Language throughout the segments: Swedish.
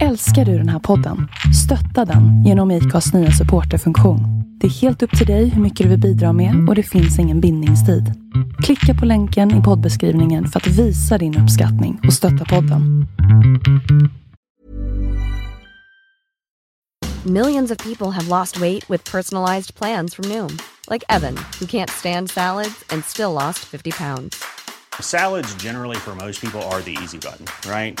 Älskar du den här podden? Stötta den genom IKAs nya supporterfunktion. Det är helt upp till dig hur mycket du vill bidra med och det finns ingen bindningstid. Klicka på länken i poddbeskrivningen för att visa din uppskattning och stötta podden. Millions of people have lost weight with personalized plans from Noom, like Evan, who can't stand salads and still lost 50 pounds. Salads, generally, for most people, are the easy button, right?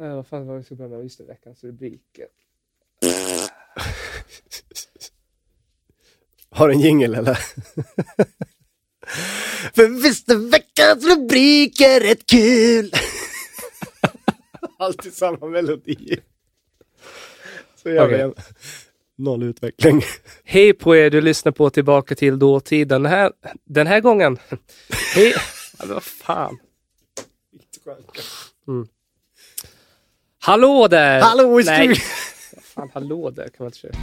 Nej, vad fan var det vi skulle börja med? Just det, veckans rubriker. Har du en jingel eller? För visst är veckans rubriker rätt kul! Alltid samma melodi. Så Okej. en noll utveckling. Hej på er, du lyssnar på Tillbaka till dåtiden. Den här, den här gången... Hej... Men vad fan. Mm. Hallå där! Hallå i studion! fan, hallå där kan man inte säga.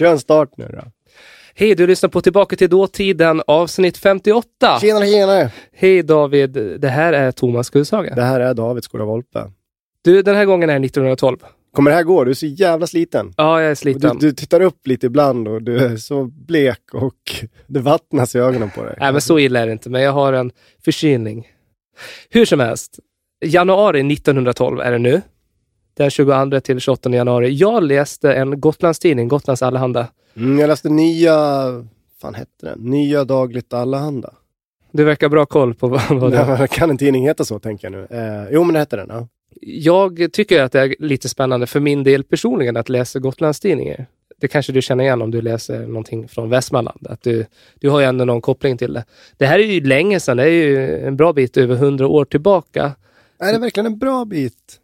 Kör en start nu då. Hej, du lyssnar på Tillbaka till dåtiden avsnitt 58. Tjenare, tjenare! Hej David, det här är Thomas Gullshaga. Det här är David Skola Volpe. Du, den här gången är 1912. Kommer det här gå? Du är så jävla sliten. Ja, jag är Du, sliten. du tittar upp lite ibland och du är så blek och det vattnas i ögonen på dig. Nej, men så illa är det inte, men jag har en förkylning. Hur som helst, januari 1912 är det nu. Den 22 till 28 januari. Jag läste en Gotlandstidning, Gotlands Allehanda. Mm, jag läste nya, fan hette den? Nya Dagligt Allehanda. Du verkar bra koll på vad, vad det är. Kan en tidning heta så tänker jag nu? Eh, jo men det hette den, ja. Jag tycker att det är lite spännande för min del personligen att läsa Gotlandstidningar. Det kanske du känner igen om du läser någonting från Västmanland. Att du, du har ju ändå någon koppling till det. Det här är ju länge sedan, det är ju en bra bit över hundra år tillbaka. Är det verkligen en bra bit?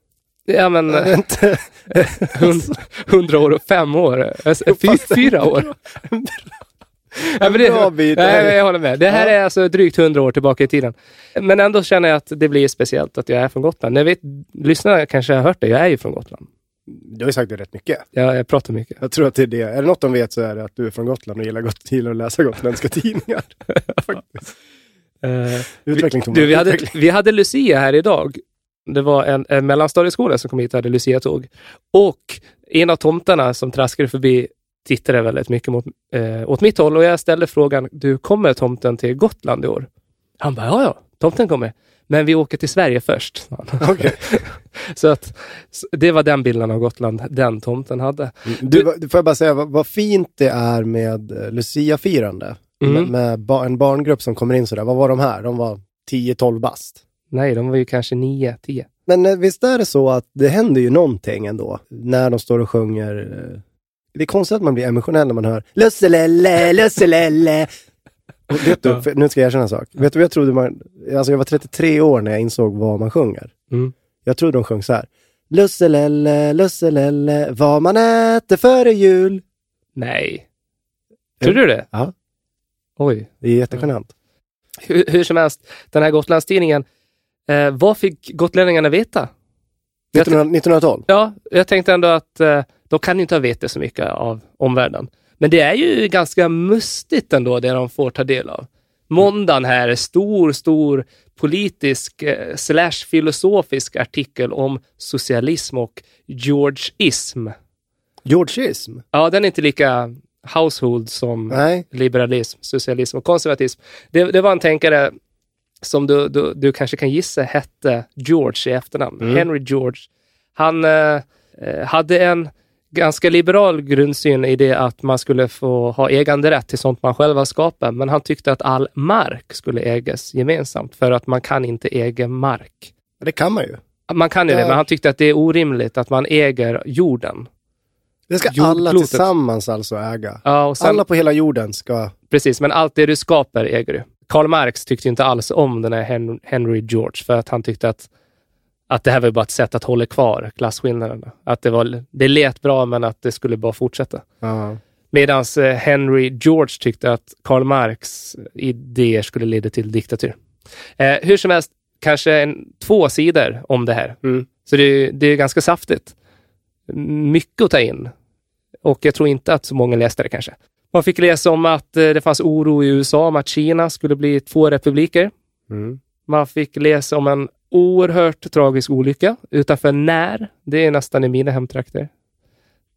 Ja men hund- hundra år och fem år. En fyra år. Ja, men det, bra bit. Nej, jag håller med. Det här Ja. är alltså drygt hundra år tillbaka i tiden. Men ändå känner jag att det blir speciellt att jag är från Gotland. Jag vet, lyssnarna kanske har hört det, jag är ju från Gotland. Du har ju sagt det rätt mycket. Jag, jag pratar mycket. Jag tror att det är det. Är det något de vet så är det att du är från Gotland och gillar, gillar att läsa gotländska tidningar. Faktiskt. Eh, Utveckling Thomas. du, vi, hade, vi hade Lucia här idag. Det var en, en mellanstadieskola som kom hit och hade Lucia-tåg. Och en av tomtarna som traskade förbi tittade väldigt mycket mot, eh, åt mitt håll och jag ställde frågan, du kommer tomten till Gotland i år? Han bara, ja ja, tomten kommer. Men vi åker till Sverige först. Okej. Så att så det var den bilden av Gotland den tomten hade. Du, vad- får jag bara säga vad, vad fint det är med eh, Lucia-firande. Mm. Med, med ba, en barngrupp som kommer in sådär. Vad var de här? De var 10-12 bast. Nej, de var ju kanske nio, tio. Men eh, visst är det så att det händer ju någonting ändå när de står och sjunger. eh, Det är konstigt att man blir emotionell när man hör Lusselelle, Lusselelle. Och vet du, nu ska jag erkänna en sak. Vet du vad jag trodde man, alltså jag var 33 år när jag insåg vad man sjunger. Mm. Jag trodde de sjöng så här. Lusselelle, Lusselelle, vad man äter före jul. Nej. Tror du det? Ja. Oj. Det är jättegenant. Hur, hur som helst, den här Gotlandstidningen, eh, vad fick gotlänningarna veta? Jag 1900, 1912. Ja, jag tänkte ändå att eh, de kan inte ha vetat så mycket av omvärlden. Men det är ju ganska mustigt ändå, det de får ta del av. Måndagen här, stor, stor politisk eh, slash filosofisk artikel om socialism och Georgeism. Georgism? Ja, den är inte lika household som Nej. liberalism, socialism och konservatism. Det, det var en tänkare som du, du, du kanske kan gissa hette George i efternamn. Mm. Henry George. Han eh, eh, hade en ganska liberal grundsyn i det att man skulle få ha äganderätt till sånt man själv har skapat, men han tyckte att all mark skulle ägas gemensamt för att man kan inte äga mark. Det kan man ju. Man kan ju det, Ja. men han tyckte att det är orimligt att man äger jorden. Det ska alla tillsammans alltså äga. Ja, sen, Alla på hela jorden ska... Precis, men allt det du skapar äger du. Karl Marx tyckte inte alls om den här Hen- Henry George för att han tyckte att, att det här var bara ett sätt att hålla kvar klasskillnaderna. Att det, var, det lät bra men att det skulle bara fortsätta. Ja. Medan Henry George tyckte att Karl Marx idéer skulle leda till diktatur. Eh, hur som helst, kanske en, två sidor om det här. Mm. Så det, det är ganska saftigt. Mycket att ta in. Och jag tror inte att så många läste det kanske. Man fick läsa om att eh, det fanns oro i USA om att Kina skulle bli två republiker. Mm. Man fick läsa om en oerhört tragisk olycka utanför När. Det är nästan i mina hemtrakter.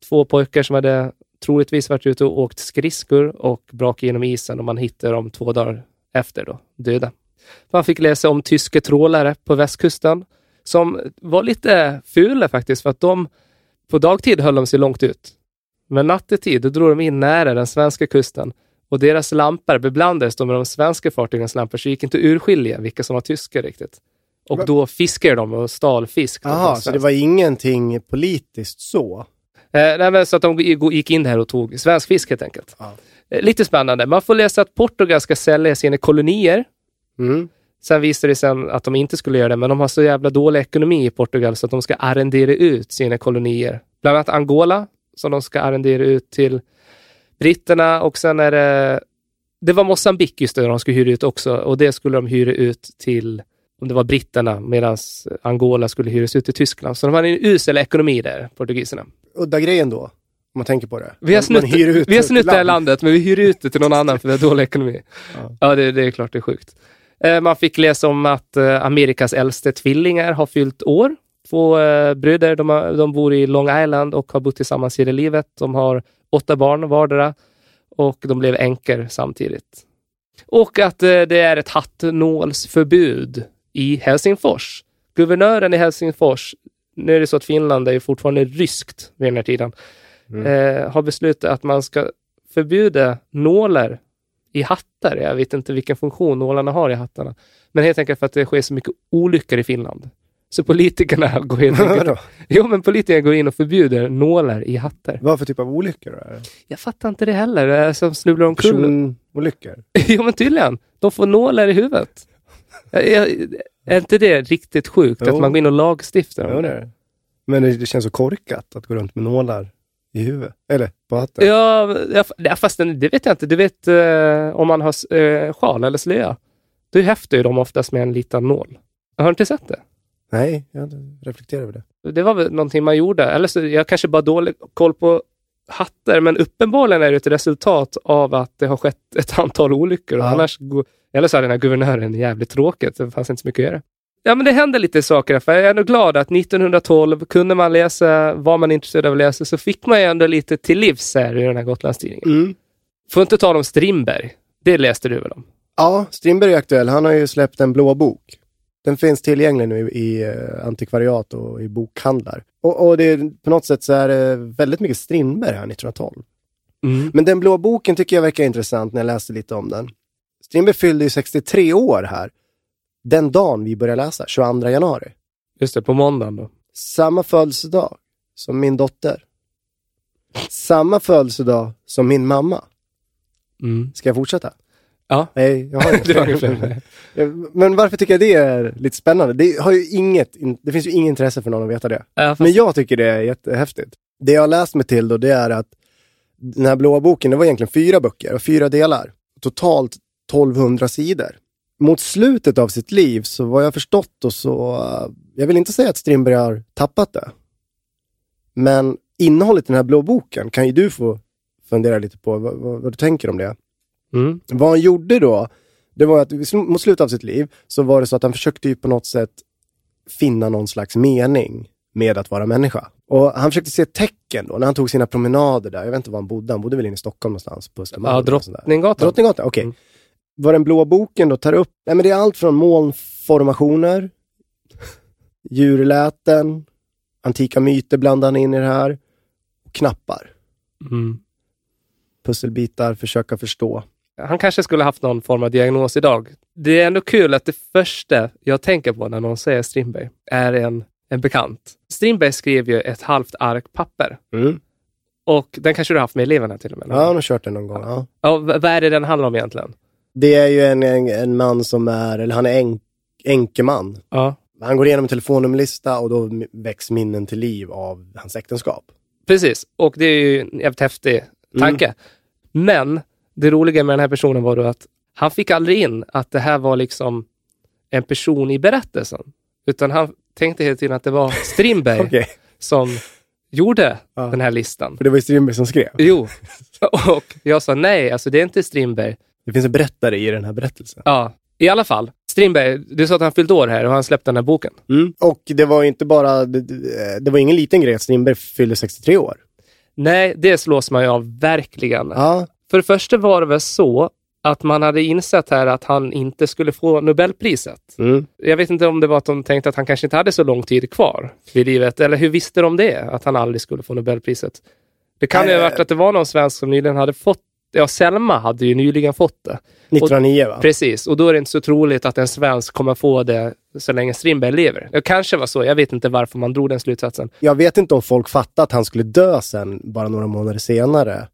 Två pojkar som hade troligtvis varit ute och åkt skridskor och brakat genom isen och man hittade dem två dagar efter då, döda. Man fick läsa om tyska trålare på västkusten som var lite fula faktiskt för att de på dagtid höll de sig långt ut. Men nattetid då drog de in nära den svenska kusten och deras lampor beblandades då med de svenska fartygens lampor så det gick inte att urskilja vilka som var tyska riktigt. Och då fiskade de och stal fisk. Jaha, så det var ingenting politiskt så? Eh, nej, så att de gick in här och tog svensk fisk helt enkelt. Ja. Eh, lite spännande. Man får läsa att Portugal ska sälja sina kolonier. Mm. Sen visade det sig att de inte skulle göra det, men de har så jävla dålig ekonomi i Portugal så att de ska arrendera ut sina kolonier. Bland annat Angola, som de ska arrendera ut till britterna och sen är det... Det var Mosambik just det, de skulle hyra ut också och det skulle de hyra ut till, om det var britterna, medan Angola skulle hyras ut till Tyskland. Så de hade en usel ekonomi där, portugiserna. Udda grejen då, om man tänker på det. Vi har snutt, man hyr ut vi har snutt det här land. landet, men vi hyr ut det till någon annan för vi har dålig ekonomi. Ja. Ja, det, det är klart det är sjukt. Eh, man fick läsa om att eh, Amerikas äldste tvillingar har fyllt år. Två eh, bröder, de, har, de bor i Long Island och har bott tillsammans hela livet. De har åtta barn vardera och de blev änkor samtidigt. Och att eh, det är ett hattnålsförbud i Helsingfors. Guvernören i Helsingfors, nu är det så att Finland är ju fortfarande ryskt vid den här tiden, eh, har beslutat att man ska förbjuda nålar i hattar. Jag vet inte vilken funktion nålarna har i hattarna. Men helt enkelt för att det sker så mycket olyckor i Finland. Så politikerna går helt enkelt... Jo, men politikerna går in och förbjuder nålar i hattar. Vad för typ av olyckor då? Är? Jag fattar inte det heller. Det är som snubblar omkull. Personolyckor? jo, men tydligen. De får nålar i huvudet. Är inte det riktigt sjukt Jo. att man går in och lagstiftar om Ja, det. Men det, det känns så korkat att gå runt med nålar i huvudet. Eller på hatten. Ja, ja, fast det vet jag inte. Du vet eh, om man har eh, sjal eller slöja. Då häftar ju de oftast med en liten nål. Har du inte sett det? Nej, jag hade reflekterat över det. Det var väl någonting man gjorde. Eller så jag kanske bara dålig koll på hattar, men uppenbarligen är det ett resultat av att det har skett ett antal olyckor. Ja. Annars, go- eller så är den här guvernören jävligt tråkigt. Det fanns inte så mycket att göra. Ja, men det händer lite saker. För jag är ändå glad att 1912 kunde man läsa vad man är intresserad av att läsa, så fick man ju ändå lite till livs här i den här Gotlandstidningen. Mm. Får inte tala om Strindberg. Det läste du väl om? Ja, Strindberg är aktuell. Han har ju släppt en blå bok. Den finns tillgänglig nu i eh, antikvariat och i bokhandlar. Och, och det, är- på något sätt så är det väldigt mycket Strindberg här 1912. Men den blå boken tycker jag verkar intressant när jag läste lite om den. Strindberg fyllde ju 63 år här. Den dagen vi började läsa, 22 januari. Just det, på måndagen då. Samma födelsedag som min dotter. Samma födelsedag som min mamma. Mm. Ska jag fortsätta? Ja. Nej, jag har inte. Men varför tycker jag det är lite spännande? Det, har ju inget, det finns ju inget intresse för någon att veta det. Ja, Men jag tycker det är jättehäftigt. Det jag har läst mig till då, det är att den här blåa boken, det var egentligen fyra böcker och fyra delar. Totalt 1200 sidor. Mot slutet av sitt liv, så vad jag förstått och så, jag vill inte säga att Strindberg har tappat det. Men innehållet i den här blå boken kan ju du få fundera lite på vad, vad, vad du tänker om det. Mm. Vad han gjorde då, Det var att mot slutet av sitt liv så var det så att han försökte ju på något sätt finna någon slags mening med att vara människa. Och han försökte se tecken då när han tog sina promenader där. Jag vet inte var han bodde. Han bodde väl inne i Stockholm någonstans på Östermalm. Ja. Drottninggatan. Drottninggatan, okej. Mm. Vad den blå boken då tar upp, nej men det är allt från molnformationer, djurläten, antika myter blandar han in i det här, och knappar, Mm. pusselbitar, försöka förstå. Han kanske skulle haft någon form av diagnos idag. Det är ändå kul att det första jag tänker på när någon säger Strindberg är en, en bekant. Strindberg skrev ju ett halvt ark papper. Mm. Och den kanske du har haft med eleverna till och med? Ja, han har kört den någon gång. Ja. Ja, vad är det den handlar om egentligen? Det är ju en, en, en man som är, eller han är en, enkeman. Ja, Han går igenom en telefonnummerlista och då väcks minnen till liv av hans äktenskap. precis. Och det är ju en jävligt häftig tanke. Men det roliga med den här personen var då att han fick aldrig in att det här var liksom en person i berättelsen. Utan han tänkte hela tiden att det var Strindberg Okej, som gjorde Ja. den här listan. för det var ju Strindberg som skrev. Jo, och jag sa nej, alltså det är inte Strindberg. Det finns en berättare i den här berättelsen. Ja, i alla fall. Strindberg, du sa att han fyllt år här och han släppte den här boken. Mm. Och det var inte bara, det, det- det var ingen liten grej att Strindberg fyllde 63 år. Nej, det slås man ju av verkligen. Ja, För det första var det väl så att man hade insett här att han inte skulle få Nobelpriset. mm. Jag vet inte om det var att de tänkte att han kanske inte hade så lång tid kvar i livet, eller hur visste de det? Att han aldrig skulle få Nobelpriset. Det kan ju ha varit att det var någon svensk som nyligen hade fått Ja, Selma hade ju nyligen fått det. 1909 va? Precis, och då är det inte så troligt att en svensk kommer få det så länge Strindberg lever. Det kanske var så, jag vet inte varför man drog den slutsatsen. Jag vet inte om folk fattade att han skulle dö sen, bara några månader senare.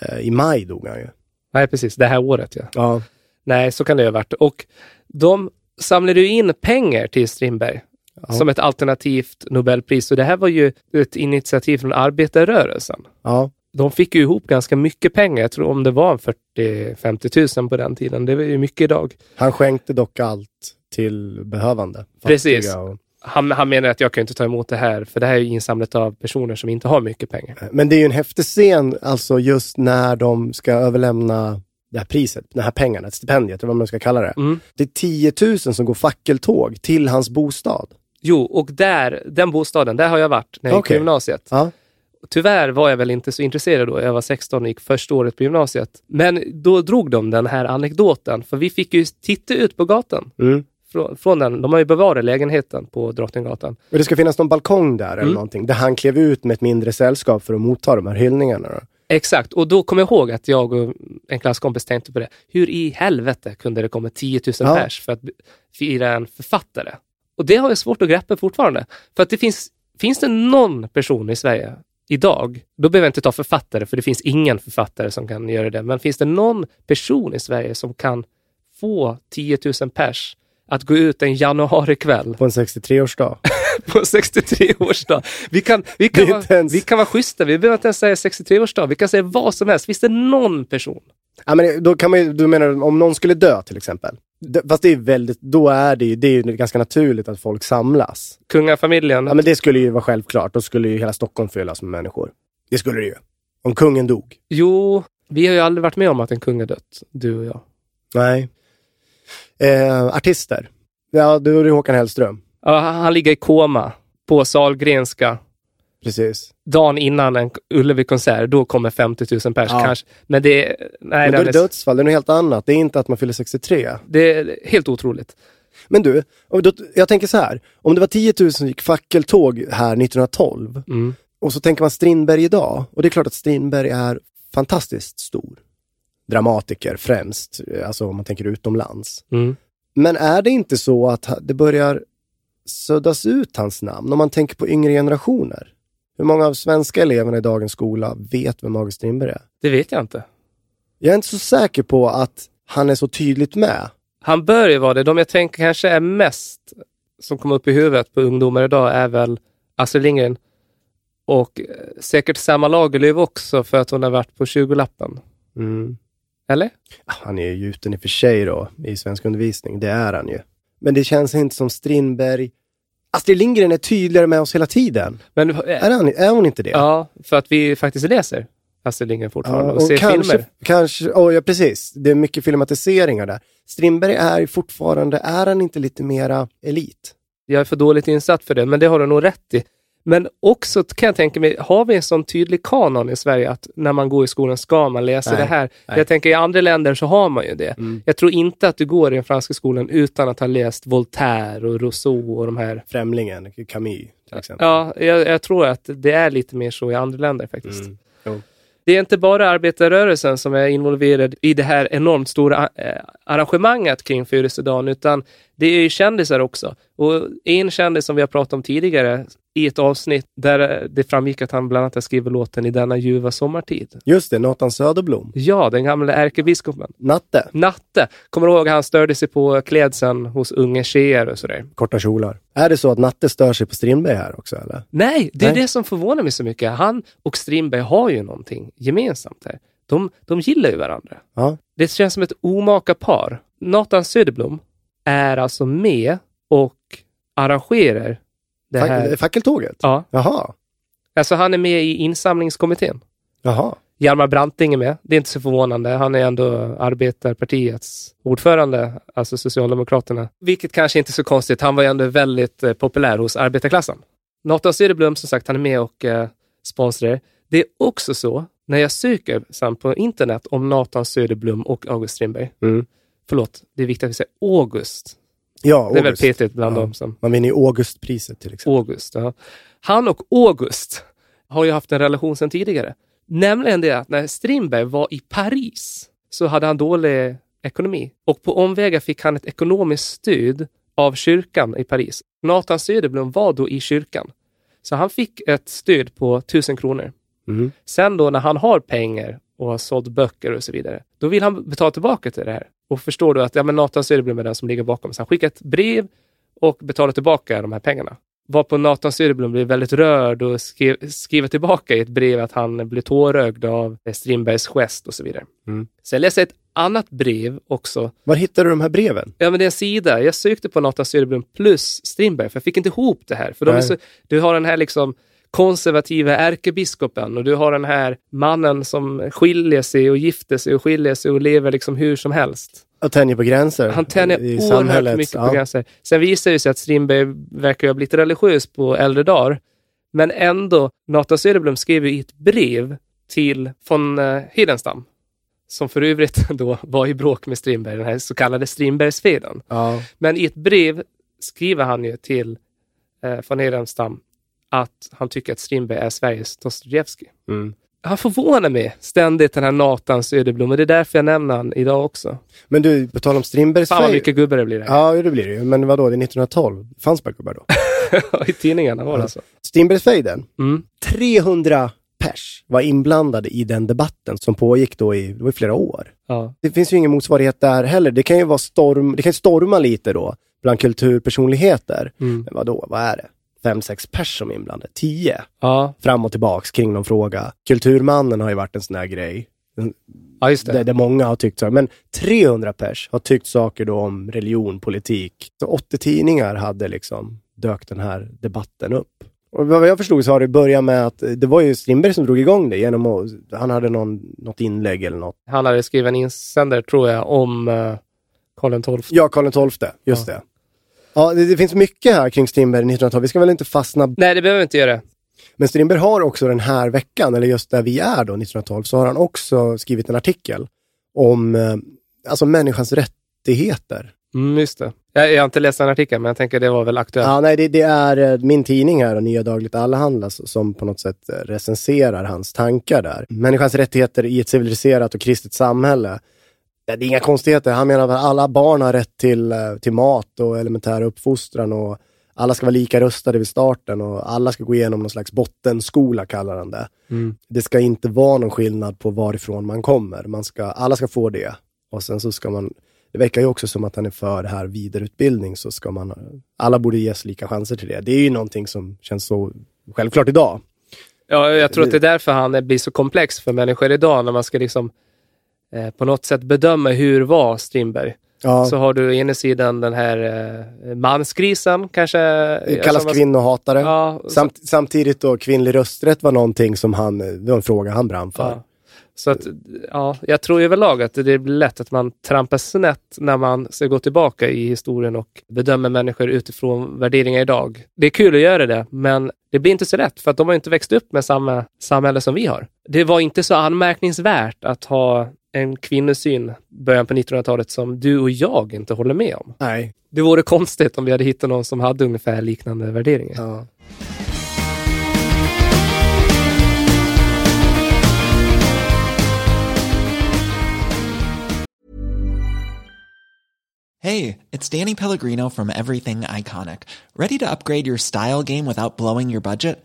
Eh, I maj dog han ju. Nej, precis, det här året ja. Ja. Nej, så kan det ha varit. Och de samlade ju in pengar till Strindberg Ja. som ett alternativt Nobelpris. Och det här var ju ett initiativ från arbetarrörelsen. ja. De fick ju ihop ganska mycket pengar. Jag tror om det var 40-50 000 på den tiden. Det var ju mycket idag. Han skänkte dock allt till behövande. Precis. Och... Han, han menar att jag kan inte ta emot det här, för det här är ju insamlat av personer som inte har mycket pengar. Men det är ju en häftig scen, alltså just när de ska överlämna det här priset, de här pengarna, stipendiet, eller vad man ska kalla det. Mm. Det är 10 000 som går fackeltåg till hans bostad. Jo, och där, den bostaden, där har jag varit när jag gick på gymnasiet. Ja. Tyvärr var jag väl inte så intresserad då. Jag var 16 och gick första året på gymnasiet. Men då drog de den här anekdoten, för vi fick ju titta ut på gatan. Mm. Från, från den. De har ju bevarat lägenheten på Drottninggatan. Och det ska finnas någon balkong där eller Mm. någonting, där han klev ut med ett mindre sällskap för att motta de här hyllningarna. Då. Exakt, och då kommer jag ihåg att jag och en klasskompis tänkte på det. Hur i helvete kunde det komma 10 000 Ja. pers för att fira en författare? Och det har jag svårt att greppa fortfarande. För att det finns, finns det någon person i Sverige idag, då behöver jag inte ta författare, för det finns ingen författare som kan göra det, men finns det någon person i Sverige som kan få 10 000 pers att gå ut en januarikväll På en 63-årsdag. på 63-årsdag. Vi kan, vi, kan vara, ens- vi kan vara schyssta, vi behöver inte ens säga 63-årsdag, vi kan säga vad som helst. Finns det någon person? Ja, men då kan man ju, du menar om någon skulle dö till exempel. Fast det är väldigt, då är det ju, det är ju ganska naturligt att folk samlas. Kungafamiljen? Ja men det skulle ju vara självklart. Då skulle ju hela Stockholm fyllas med människor. Det skulle det ju. Om kungen dog. Jo, vi har ju aldrig varit med om att en kung är dött, du och jag. Nej. Eh, artister. Ja, då är det Håkan Hellström. Ja, han ligger i koma på Sahlgrenska Precis. dagen innan en Ullevi-konsert. Då kommer 50 000 pers Ja. kanske. Men det är, nej, Men då är det dödsfall, det är något helt annat. Det är inte att man fyller 63. det är helt otroligt. Men du, då, jag tänker så här. Om det var 10 000 som gick fackeltåg här 1912 Mm. och så tänker man Strindberg idag. Och det är klart att Strindberg är fantastiskt stor. Dramatiker främst, eh, alltså om man tänker utomlands. Mm. Men är det inte så att det börjar suddas ut hans namn om man tänker på yngre generationer? Hur många av svenska eleverna i dagens skola vet vem August Strindberg är? Det vet jag inte. Jag är inte så säker på att han är så tydligt med. Han bör ju vara det. De jag tänker kanske är mest som kommer upp i huvudet på ungdomar idag är väl Astrid Lindgren och eh, säkert Selma Lagerlöf också för att hon har varit på 20-lappen. Mm. Eller? Han är ju gjuten i och för sig då i svensk undervisning, det är han ju. Men det känns inte som Strindberg. Astrid Lindgren är tydligare med oss hela tiden. Men, Är, han, är hon inte det? ja, för att vi faktiskt läser. Astrid Lindgren fortfarande Ja, och, ser kanske, filmer. kanske oh, ja precis. Det är mycket filmatiseringar där. Strindberg är fortfarande, är han inte lite mera elit? Jag är för dåligt insatt för det, men det har du nog rätt i. Men också kan jag tänka mig, har vi en sån tydlig kanon i Sverige att när man går i skolan ska man läsa Nej, det här? nej. Jag tänker i andra länder så har man ju det. Mm. Jag tror inte att du går i den franska skolan utan att ha läst Voltaire och Rousseau och de här. Främlingen, Camus till exempel. Ja, jag, jag tror att det är lite mer så i andra länder faktiskt. Mm. Jo. Det är inte bara arbetarrörelsen som är involverad i det här enormt stora eh, arrangemanget kring födelsedagen, utan det är ju kändisar också. Och en kändis som vi har pratat om tidigare i ett avsnitt där det framgick att han bland annat har skrivit låten I denna ljuva sommartid. Just det, Nathan Söderblom. Ja, den gamla ärkebiskopen. Natte, Natte. Kommer du ihåg han störde sig på klädseln hos unga tjejer och sådär? korta kjolar. Är det så att Natte stör sig på Strindberg här också eller? Nej, det är Nej. det som förvånar mig så mycket. Han och Strindberg har ju någonting gemensamt här. De, de gillar ju varandra. Ja. Det känns som ett omaka par. Nathan Söderblom är alltså med och arrangerar det här. fackeltåget? Ja, Jaha. alltså han är med i insamlingskommittén. Jaha. Hjalmar Branting är med. Det är inte så förvånande. Han är ändå arbetarpartiets ordförande, alltså Socialdemokraterna. Vilket kanske inte är så konstigt. Han var ju ändå väldigt eh, populär hos arbetarklassen. Nathan Söderblom, som sagt, han är med och eh, sponsrar. Det är också så, när jag söker sen på internet om Nathan Söderblom och August Strindberg. Mm. Förlåt, det är viktigt att vi säger August. Ja, Det är väl August. petigt bland Ja. dem som Man vinner ju Augustpriset till exempel. August. Ja. Han och August har ju haft en relation sedan tidigare. Nämligen det att när Strindberg var i Paris så hade han dålig ekonomi och på omvägar fick han ett ekonomiskt stöd av kyrkan i Paris. Nathan Söderblom var då i kyrkan. Så han fick ett stöd på 1000 kronor. Mm. Sen då när han har pengar och har sålt böcker och så vidare, då vill han betala tillbaka till det här. Och förstår du att ja, men Nathan Söderblom är den som ligger bakom. Så han skickar ett brev och betalar tillbaka de här pengarna. Varpå Nathan Söderblom blir väldigt rörd och skrev, skriver tillbaka i ett brev att han blir tårögd av Strindbergs gest och så vidare. Mm. Jag läser ett annat brev också. Var hittar du de här breven? Ja, men det är en sida. Jag sökte på Nathan Söderblom plus Strindberg, för jag fick inte ihop det här. För de så, du har den här liksom konservativa ärkebiskopen och du har den här mannen som skiljer sig och gifter sig och skiljer sig och lever liksom hur som helst. Jag tänjer på gränser. Han tänjer i oerhört samhället. mycket Ja. på gränser. Sen visar det sig att Strindberg verkar ha blivit religiös på äldre dagar. Men ändå, Nathan Söderblom skrev ju i ett brev till von eh, Hedenstam, som för övrigt då var i bråk med Strindberg, den här så kallade Strindbergsfejden. Ja. Men i ett brev skriver han ju till eh, von Hedenstam att han tycker att Strindberg är Sveriges Dostojevskij. Mm. Han förvånar mig ständigt, den här Nathan Söderblom, och det är därför jag nämner han idag också. Men du, på tal om Strindbergs Fan vad fej- mycket gubbar det blir där. Ja, det blir det ju. Men vadå, det är 1912. Det fanns bara gubbar då. I tidningarna var det Ja. så. Strindbergsfejden. Mm. 300 pers var inblandade i den debatten som pågick då i, var i flera år. Ja. Det finns ju ingen motsvarighet där heller. Det kan ju vara storm, det kan storma lite då bland kulturpersonligheter. Mm. Men vadå, vad är det? Fem, sex pers som är inblandade. Tio Ja. fram och tillbaks kring någon fråga. Kulturmannen har ju varit en sån här grej. ja, just Där, det. där många har tyckt här. Men 300 pers har tyckt saker då om religion, politik. Så 80 tidningar hade liksom dök den här debatten upp. Och vad jag förstod så har det börjat med att det var ju Strindberg som drog igång det genom att, han hade någon, något inlägg eller något. Han hade skrivit en insändare, tror jag, om uh, Karl XII. Ja, Karl XII, just det. Ja, det, det finns mycket här kring Strindberg 1912. Vi ska väl inte fastna. Nej, det behöver vi inte göra. Men Strindberg har också den här veckan, eller just där vi är då, 1912, så har han också skrivit en artikel om eh, alltså människans rättigheter. Mm, just det. Jag, jag har inte läst den artikeln, men jag tänker det var väl aktuellt. Ja, nej, det, det är eh, min tidning här, Nya Dagligt Allehanda, som på något sätt eh, recenserar hans tankar där. Människans rättigheter i ett civiliserat och kristet samhälle. Det är inga konstigheter. Han menar att alla barn har rätt till, eh, till mat och elementär uppfostran och alla ska vara lika rustade vid starten och alla ska gå igenom någon slags bottenskola, kallar han det. Mm. Det ska inte vara någon skillnad på varifrån man kommer. Man ska, alla ska få det. Och sen så ska man, det verkar ju också som att han är för det här vidareutbildning, så ska man, alla borde ges lika chanser till det. Det är ju någonting som känns så självklart idag. Ja, jag tror att det är därför han blir så komplex för människor idag, när man ska liksom eh, på något sätt bedöma hur var Strindberg. Ja, Så har du å ena sidan den här eh, manskrisen, kanske. det kallas som- kvinnohatare. Ja, Samt, samtidigt då, kvinnlig rösträtt var någonting som han, det var en fråga han brann för. Ja. Så att, ja, jag tror överlag att det blir lätt att man trampar snett när man ska gå tillbaka i historien och bedömer människor utifrån värderingar idag. Det är kul att göra det, men det blir inte så lätt för att de har inte växt upp med samma samhälle som vi har. Det var inte så anmärkningsvärt att ha en kvinnosyn början på 1900-talet som du och jag inte håller med om. Nej. Det vore konstigt om vi hade hittat någon som hade ungefär liknande värderingar. Ja. Hey, it's Danny Pellegrino from Everything Iconic. Ready to upgrade your style game without blowing your budget?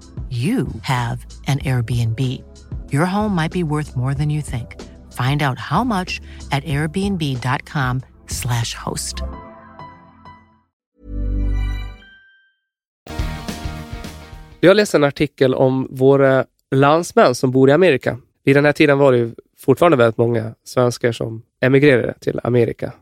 you have an Airbnb. Your home might be worth more than you think. Find out how much at airbnb.com/slash host. Jag läste en artikel om våra landsmän som bor i Amerika. Vid den här tiden var det ju fortfarande väldigt många svenskar som emigrerade till Amerika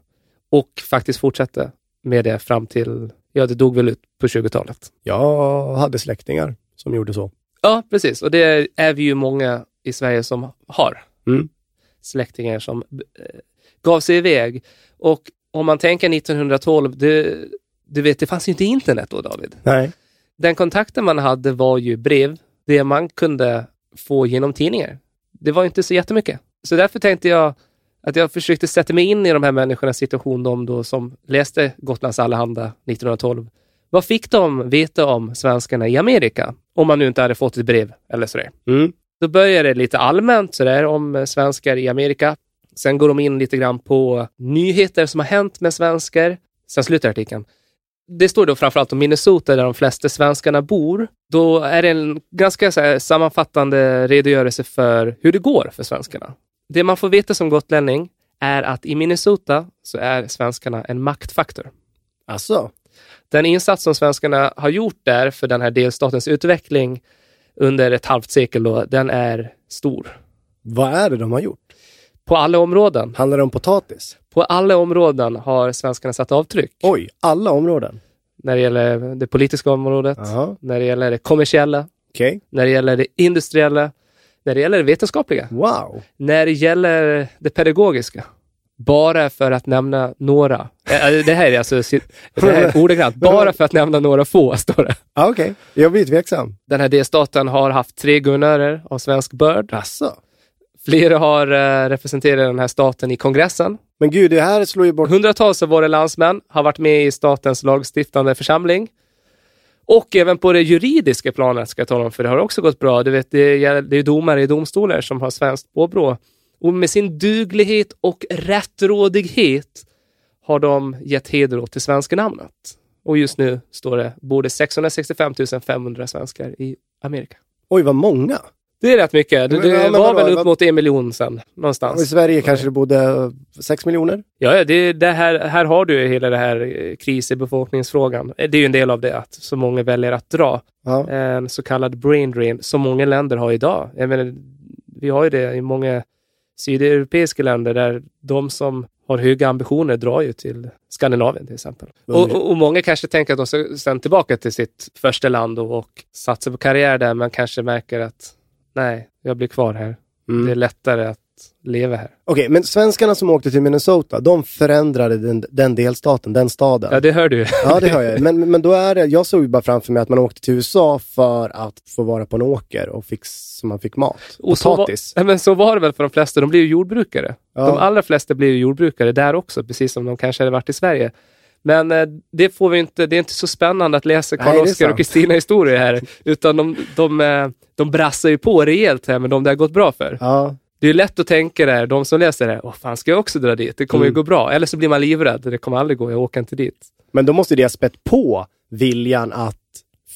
och faktiskt fortsatte med det fram till, ja det dog väl ut på 20-talet. Jag hade släktingar som gjorde så. Ja, precis. Och det är vi ju många i Sverige som har. Mm. Släktingar som eh, gav sig iväg. Och om man tänker 1912, det, du vet, det fanns ju inte internet då, David. Nej. Den kontakten man hade var ju brev, det man kunde få genom tidningar. Det var inte så jättemycket. Så därför tänkte jag att jag försökte sätta mig in i de här människornas situation, de då som läste Gotlands Allehanda 1912. Vad fick de veta om svenskarna i Amerika? Om man nu inte hade fått ett brev eller sådär. Mm. Då börjar det lite allmänt sådär om svenskar i Amerika. Sen går de in lite grann på nyheter som har hänt med svenskar. Sen slutar artikeln. Det står då framförallt om Minnesota där de flesta svenskarna bor. Då är det en ganska här, sammanfattande redogörelse för hur det går för svenskarna. Det man får veta som gotlänning är att i Minnesota så är svenskarna en maktfaktor. Alltså, Den insats som svenskarna har gjort där för den här delstatens utveckling under ett halvt sekel, då, den är stor. vad är det de har gjort? På alla områden. Handlar det om potatis? På alla områden har svenskarna satt avtryck. Oj, alla områden? När det gäller det politiska området, Jaha, när det gäller det kommersiella, okej. när det gäller det industriella, när det gäller det vetenskapliga, Wow. när det gäller det pedagogiska. Bara för att nämna några. Det här är alltså det här är ordagrant. Bara för att nämna några få, står det. Ah, okej, jag blir tveksam. Den här delstaten har haft tre guvernörer av svensk börd. Alltså. Flera har eh, representerat den här staten i kongressen. Men gud, det här slår ju bort... Hundratals av våra landsmän har varit med i statens lagstiftande församling. Och även på det juridiska planet ska jag tala om, för det har också gått bra. Du vet, det är, det är domare i domstolar som har svenskt påbrå. Och med sin duglighet och rättrådighet har de gett heder åt det svenska namnet. Och just nu står det både 665 500 svenskar i Amerika. Oj, vad många. Det är rätt mycket. Det, det ja, var väl upp mot en miljon sen, Och I någonstans. Sverige kanske det bodde eh, sex miljoner? Ja, ja det, det här, här har du ju hela det här eh, kris i befolkningsfrågan. Eh, Det är ju en del av det, att så många väljer att dra. Ja. En så kallad brain drain, som många länder har idag. Jag menar, vi har ju det i många sydeuropeiska länder där de som har höga ambitioner drar ju till Skandinavien till exempel. Mm. Och, och, och många kanske tänker att de ska sen tillbaka till sitt första land och, och satsa på karriär där, men kanske märker att nej, jag blir kvar här. Mm. Det är lättare att leva här. Okej, men svenskarna som åkte till Minnesota, de förändrade den, den delstaten, den staden. Ja, det hör du. Ja, det hör jag. Men, men då är det, jag såg ju bara framför mig att man åkte till USA för att få vara på en åker och fick, så man fick mat. Och så var, Potatis. men så var det väl för de flesta. De blir ju jordbrukare. Ja. De allra flesta blir ju jordbrukare där också, precis som de kanske hade varit i Sverige. Men eh, det får vi inte, det är inte så spännande att läsa Karl-Oskar och Kristina historier här, utan de, de, eh, de brassar ju på rejält här med de det har gått bra för. Ja, Det är lätt att tänka där, de som läser det, åh fan ska jag också dra dit? Det kommer ju Mm. gå bra. Eller så blir man livrädd, det kommer aldrig gå, jag åker inte dit. men då måste det ha spett på viljan att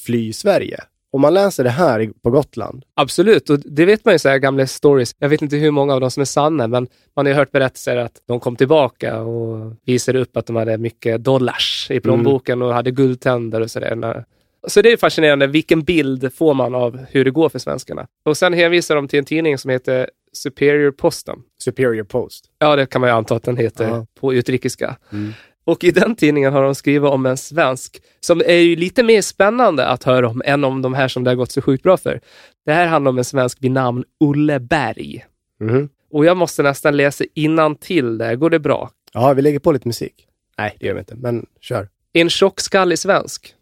fly Sverige. Om man läser det här på Gotland, Absolut, och det vet man ju så här gamla stories. Jag vet inte hur många av dem som är sanna, men man har ju hört berättelser att de kom tillbaka och visade upp att de hade mycket dollars i plånboken och hade guldtänder och sådär. Så det är fascinerande, vilken bild får man av hur det går för svenskarna? Och sen hänvisar de till en tidning som heter Superior Posten. Superior Post. Ja, det kan man ju anta att den heter Ja. på utrikiska. Och i den tidningen har de skrivit om en svensk som är ju lite mer spännande att höra om än om de här som det har gått så sjukt bra för. Det här handlar om en svensk vid namn Olle Berg. Mhm. Och jag måste nästan läsa innan till där. Går det bra? Ja, vi lägger på lite musik. Nej, det gör vi inte, men kör. En tjockskallig svensk.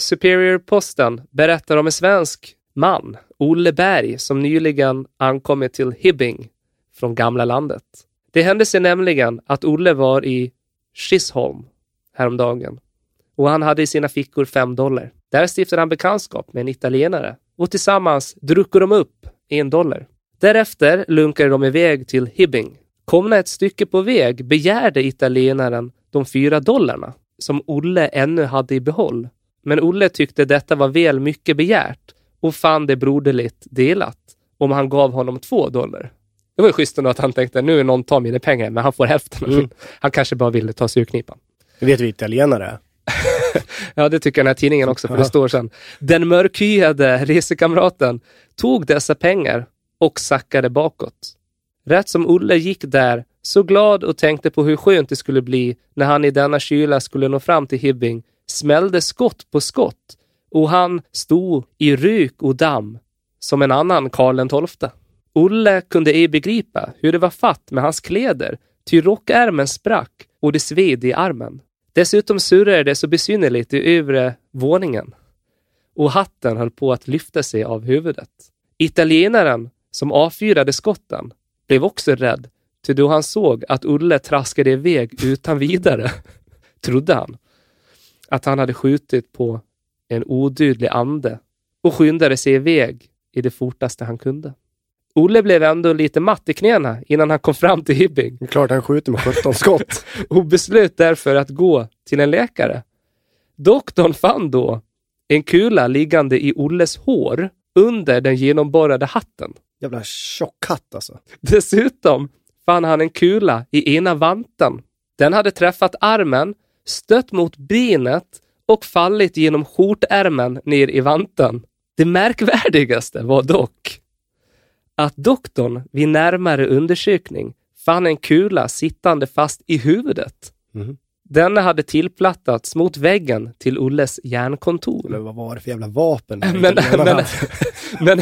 Superior Posten berättar om en svensk man, Olle Berg, som nyligen ankommit till Hibbing från gamla landet. Det hände sig nämligen att Olle var i Chisholm häromdagen och han hade i sina fickor fem dollar. Där stiftade han bekantskap med en italienare och tillsammans druckade de upp en dollar. Därefter lunkade de iväg till Hibbing. Komna ett stycke på väg begärde italienaren de fyra dollarna som Olle ännu hade i behåll. Men Olle tyckte detta var väl mycket begärt och fann det broderligt delat om han gav honom två dollar. Det var ju schysst ändå att han tänkte nu är någon tar mina pengar, men han får hälften. Mm. Han kanske bara ville ta sig ur knipan. Det vet vi italienare. Ja, det tycker den här tidningen också, för det står sen. Den mörkhyade resekamraten tog dessa pengar och sackade bakåt. Rätt som Olle gick där, så glad och tänkte på hur skönt det skulle bli när han i denna kyla skulle nå fram till Hibbing, smällde skott på skott och han stod i rök och damm som en annan Karl XII. Olle kunde ej begripa hur det var fatt med hans kläder, ty rockärmen sprack och det sved i armen. Dessutom surrade det så besynnerligt i övre våningen och hatten höll på att lyfta sig av huvudet. Italienaren som avfyrade skotten blev också rädd, ty då han såg att Olle traskade iväg utan vidare trodde han att han hade skjutit på en odydlig ande och skyndade sig iväg i det fortaste han kunde. Olle blev ändå lite matt i knäna innan han kom fram till Hibbing Det är klart han skjuter med 17 skott. och beslöt därför att gå till en läkare. Doktorn fann då en kula liggande i Olles hår under den genomborrade hatten. Jävla tjock hatt alltså. Dessutom fann han en kula i ena vanten. Den hade träffat armen, stött mot benet och fallit genom skjortärmen ner i vanten. Det märkvärdigaste var dock att doktorn vid närmare undersökning fann en kula sittande fast i huvudet. Mhm. Denna hade tillplattats mot väggen till Olles järnkontor. Eller vad var det för jävla vapen? Men, men, men,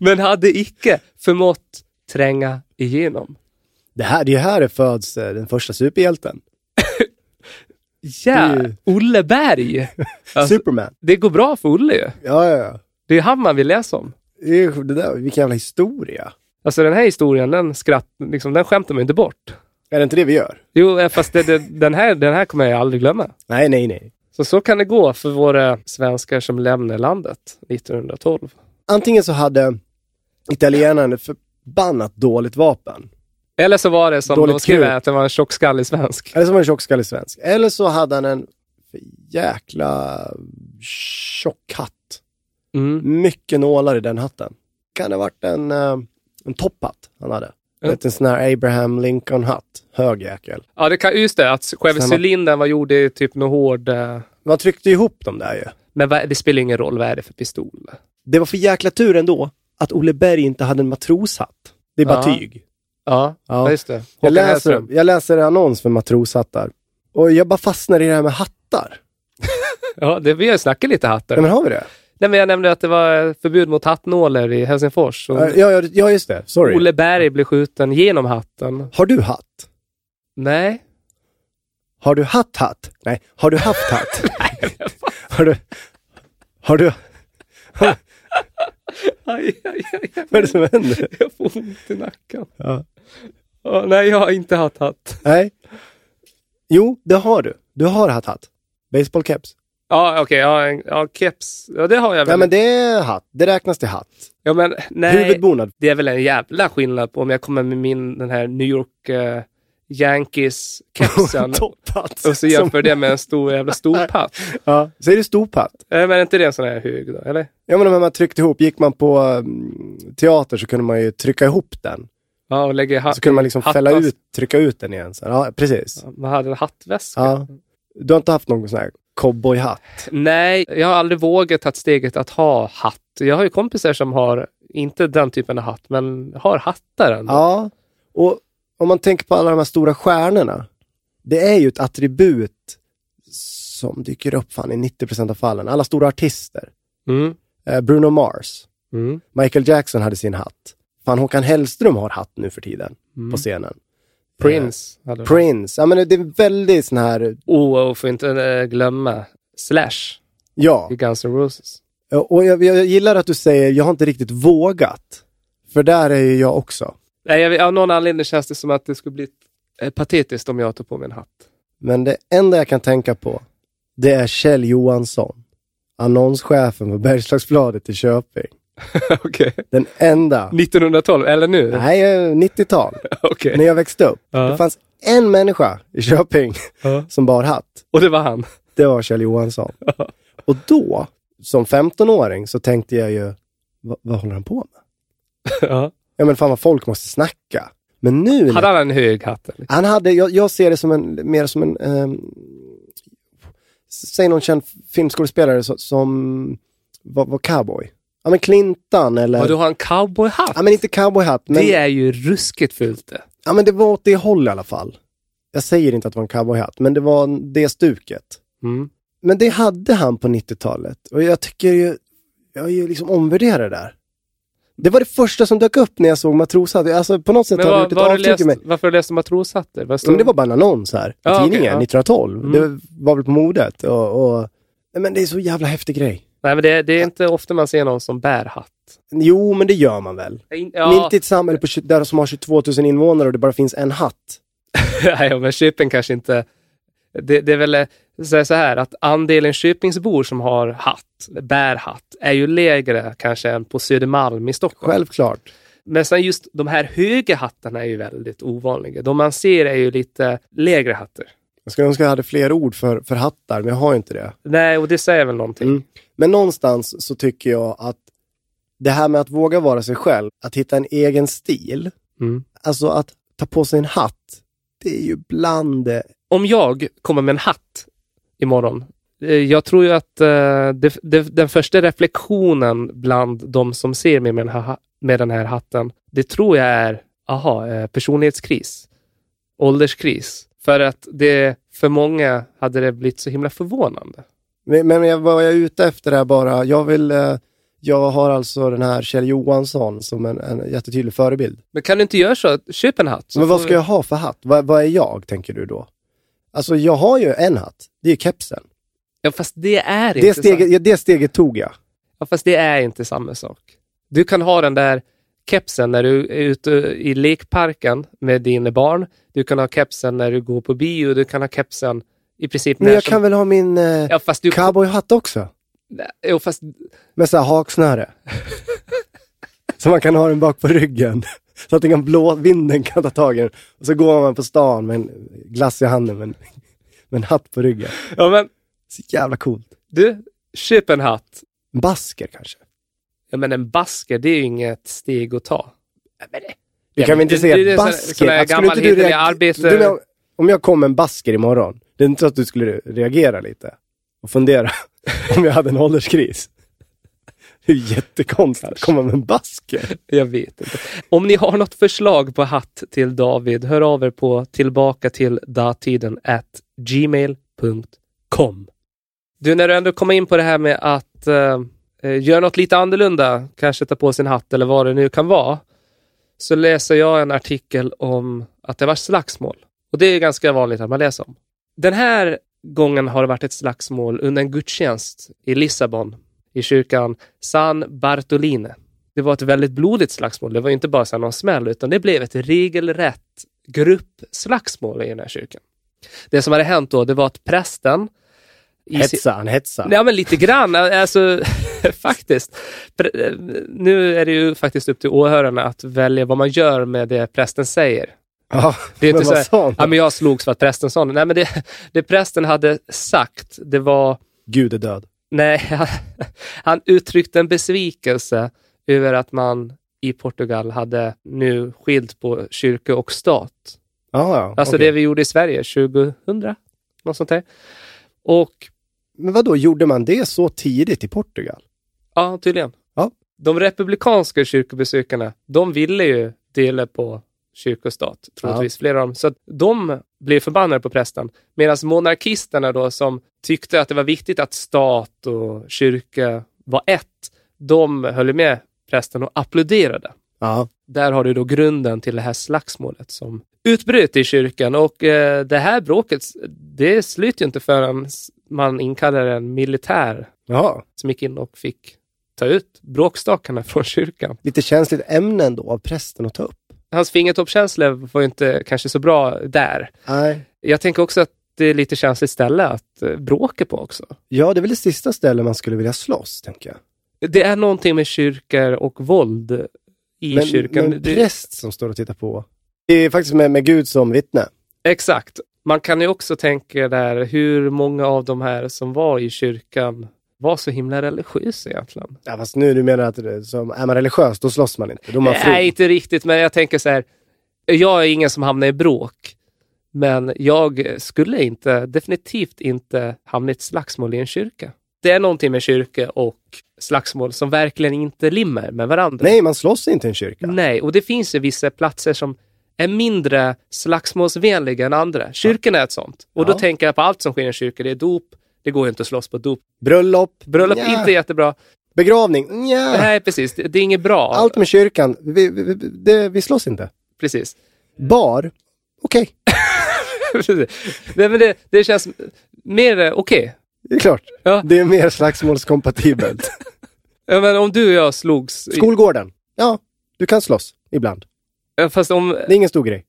men hade icke förmått tränga igenom. det, här, det är här det föds eh, den första superhjälten. Ja, ju- Olle Berg! Alltså, Superman. det går bra för Olle ju. Ja, ja, ja. Det är han man vill läsa om. Det är, det där, vilken jävla historia. Alltså den här historien, den, skratt, liksom, den skämtar man inte bort. Är det inte det vi gör? Jo, eh, fast det, det, den, här, den här kommer jag aldrig glömma. Nej, nej, nej. Så så kan det gå för våra svenskar som lämnar landet 1912. Antingen så hade italienaren ett förbannat dåligt vapen. Eller så var det som Dåligt de skrev kul. att det var en tjockskallig svensk. Eller så var han en tjockskallig svensk. Eller så hade han en jäkla tjock hatt. Mm. Mycket nålar i den hatten. Kan det ha varit en, eh, en topphatt han hade? Vet, en sån här Abraham Lincoln-hatt. Hög jäkel. Ja, det kan, just det, att själva Stämmer. cylindern var gjord i typ något hård... eh, Man tryckte ihop dem där ju. Men vad- det spelar ingen roll, vad är det för pistol? Det var för jäkla tur ändå att Olle Berg inte hade en matroshatt. Det är bara Ja. tyg. Ja, Ja. just det. Jag läser, jag läser annons för matroshattar. Och jag bara fastnar i det här med hattar. Ja, det, vi har ju snackat lite hattar. Ja, men har vi det? Nej, men jag nämnde att det var förbud mot hattnålar i Helsingfors. Ja, ja, ja, just det. Sorry. Olle Berg blev skjuten genom hatten. Har du hatt? Nej. Har du hatt hatt? Nej, har du haft hatt? har du... Har du... Aj, aj, aj, aj. Vad är det som händer? Jag får ont i nacken. Ja. Ja, nej, jag har inte haft hatt. Nej. Jo, det har du. Du har hatt hatt. Baseballkeps. Ja, okej. ja, en- ja, keps. Ja, det har jag väl. Ja, men det är hatt. Det räknas till hatt. ja, men nej. Huvudbonad. Det är väl en jävla skillnad på om jag kommer med min den här New York eh, Yankees-kepsen och så jämför det med en stor jävla stolpatt. Ja, så är det stolpatt. Eh, Men är inte det en sån här hög då, eller? Ja, men om man tryckte ihop, gick man på um, teater så kunde man ju trycka ihop den. Ja, och lägger Så kunde man liksom fälla ut, trycka ut den igen. Så, ja, precis. Man hade en hattväska. Ja. Du har inte haft någon sån här cowboyhatt? Nej, jag har aldrig vågat ta steget att ha hatt. Jag har ju kompisar som har, inte den typen av hatt, men har hattar ändå. Ja, och om man tänker på alla de här stora stjärnorna. Det är ju ett attribut som dyker upp fan i 90% av fallen. Alla stora artister. Mm. Eh, Bruno Mars. Mm. Michael Jackson hade sin hatt. Fan, Håkan Hellström har hatt nu för tiden Mm. på scenen. Prince. Eh. Prince. Ja, men det är väldigt sån här, Oh, och får inte eh, glömma Slash ja. i Guns N' Roses. Och jag, jag gillar att du säger, jag har inte riktigt vågat. För där är ju jag också. Nej, jag, av någon anledning känns det som att det skulle bli eh, patetiskt om jag tog på mig en hatt. Men det enda jag kan tänka på, det är Kjell Johansson. Annonschefen på Bergslagsbladet i Köping. Okej. Den enda. 1912, eller nu? Nej, eh, 90-tal. Okej. När jag växte upp. Ja. Det fanns en människa i Köping Ja. som bar hatt. Och det var han. Det var Kjell Johansson. Och då, som 15-åring, så tänkte jag ju, vad, håller han på med? Ja. Ja men fan vad folk måste snacka. Men nu... Hade han en hög hatt? Eller? Han hade, jag, jag ser det som en, mer som en, ehm, säg någon känd filmskådespelare som, som var, var cowboy. Ja men Clintan eller, Ja, du har en cowboyhatt? ja men inte cowboyhatt, men, Det är ju ruskigt fult det. ja men det var åt det håll i alla fall. Jag säger inte att det var en cowboyhatt, men det var det stuket. Mm. Men det hade han på 90-talet och jag tycker ju, jag är ju liksom omvärderar det där. Det var det första som dök upp när jag såg matroshatt. Alltså på något sätt Men har det gjort ett avtryck i mig. varför har du matroshatter? Står- Men det var bara en annons här i okej, tidningen ja. 1912. Mm. Det var väl på modet. Och, och, men det är så jävla häftig grej. Nej, men det, det är inte ofta man ser någon som bär hatt. Jo, men det gör man väl. Ja, inte i ett samhälle på, 20 där som har 22 000 invånare och det bara finns en hatt. Nej, men Köping kanske inte... Det, det är väl eh, så så här att andelen Köpingsbor som har hatt, bär hatt, är ju lägre kanske än på Södermalm i Stockholm. Självklart. Men sen just de här höga hattarna är ju väldigt ovanliga. De man ser är ju lite lägre hattar. Jag skulle önska jag hade fler ord för, för hattar, men jag har ju inte det. Nej, och det säger väl någonting. Mm. Men någonstans så tycker jag att det här med att våga vara sig själv, att hitta en egen stil, Mm. alltså att ta på sig en hatt, det är ju bland det Om jag kommer med en hatt imorgon, eh, jag tror ju att eh, det, det, den första reflektionen bland de som ser mig med den här, med den här hatten, det tror jag är, aha, eh, personlighetskris, ålderskris. För att det för många hade det blivit så himla förvånande. Men, men jag, vad jag är ute efter är bara, jag vill, eh, jag har alltså den här Kjell Johansson som en, en jättetydlig förebild. Men kan du inte göra så? Köp en hatt. Men vad ska jag ha för hatt? Vad, vad är jag, tänker du då? Alltså jag har ju en hatt, det är kepsen. Ja, fast det är Det inte steget, samma. ja, det steget tog jag. Ja, fast det är inte samma sak. Du kan ha den där kepsen när du är ute i lekparken med dina barn. Du kan ha kepsen när du går på bio. Du kan ha kepsen i princip Men jag som... kan väl ha min eh, Ja, du... cowboyhatt också? Jo, fast... Med så här haksnöre. så man kan ha den bak på ryggen. Så att den kan blå, vinden kan ta tag i den. Och så går man på stan med en glass i handen med en, med en hatt på ryggen. Ja, men Så jävla coolt. du, köp en hatt. En basker kanske? Ja, men en basker, det är ju inget steg att ta. Ja, men det... Vi kan väl inte säga är sån- basker? sån här skulle gammal inte du hederlig reag- arbete- Du om jag kom en basker imorgon, det är inte så att du skulle reagera lite? Och fundera om jag hade en ålderskris? Det är jättekonstigt att komma med en basker. Jag vet inte. Om ni har något förslag på hatt till David, hör av er på tillbaka till datiden at gmail.com. Du, när du ändå kommer in på det här med att eh, eh, göra något lite annorlunda, kanske ta på sin hatt eller vad det nu kan vara, så läser jag en artikel om att det var slagsmål. Och det är ganska vanligt att man läser om. Den här gången har det varit ett slagsmål under en gudstjänst i Lissabon i kyrkan San Bartoline. Det var ett väldigt blodigt slagsmål. Det var inte bara så någon smäll, utan det blev ett regelrätt gruppslagsmål i den här kyrkan. Det som hade hänt då, det var att prästen Hetsa, han hetsa. Ja, men lite grann. Alltså, faktiskt. Nu är det ju faktiskt upp till åhörarna att välja vad man gör med det prästen säger. Ja, Det är inte men så vad här, sa han? ja, men jag slogs för att prästen sa. Nej, men det, det prästen hade sagt, det var Gud är död. Nej, han, han uttryckte en besvikelse över att man i Portugal hade nu skilt på kyrka och stat. Ja, ja. Alltså okej. det vi gjorde i Sverige 2000, något sånt där. Och Men vad då gjorde man det så tidigt i Portugal? ja, tydligen. Ja. De republikanska kyrkobesökarna, de ville ju dela på kyrka och stat, troligtvis flera av dem. Så de blev förbannade på prästen. Medan monarkisterna då, som tyckte att det var viktigt att stat och kyrka var ett, de höll med prästen och applåderade. Ja. Där har du då grunden till det här slagsmålet som utbröt i kyrkan och eh, det här bråket, det slutar ju inte förrän man inkallar en militär Jaha. som gick in och fick ta ut bråkstakarna från kyrkan. Lite känsligt ämne ändå av prästen att ta upp. Hans fingertoppskänsla var ju inte kanske så bra där. Nej. Jag tänker också att det är lite känsligt ställe att eh, bråka på också. Ja, det är väl det sista stället man skulle vilja slåss, tänker jag. Det är någonting med kyrkor och våld i Men, kyrkan. men Det- präst som står och tittar på. Det är faktiskt med, med Gud som vittne. Exakt. Man kan ju också tänka där hur många av de här som var i kyrkan var så himla religiösa egentligen. Ja, fast nu du menar att det, som, är man religiös, då slåss man inte. Då man fri. Nej, inte riktigt, men jag tänker så här. Jag är ingen som hamnar i bråk, men jag skulle inte, definitivt inte hamna i ett slagsmål i en kyrka. Det är någonting med kyrka och slagsmål som verkligen inte limmer med varandra. Nej, man slåss inte i en kyrka. Nej, och det finns ju vissa platser som är mindre slagsmålsvänliga än andra. Kyrkan är ett sånt. Och då Ja. tänker jag på allt som sker i en kyrka. Det är dop, det går ju inte att slåss på dop. Bröllop. Bröllop, nja. inte jättebra. Begravning. Ja. Nej, precis. Det, det är inget bra. Allt med kyrkan. Vi, vi, det, vi slåss inte. Precis. Bar. Okej, Nej, men det, det känns mer eh, okej. det är klart. Ja. Det är mer slagsmålskompatibelt. Ja, men om du och jag slogs... i- Skolgården. Ja, du kan slåss ibland. Ja, Fast om, Det är ingen stor grej.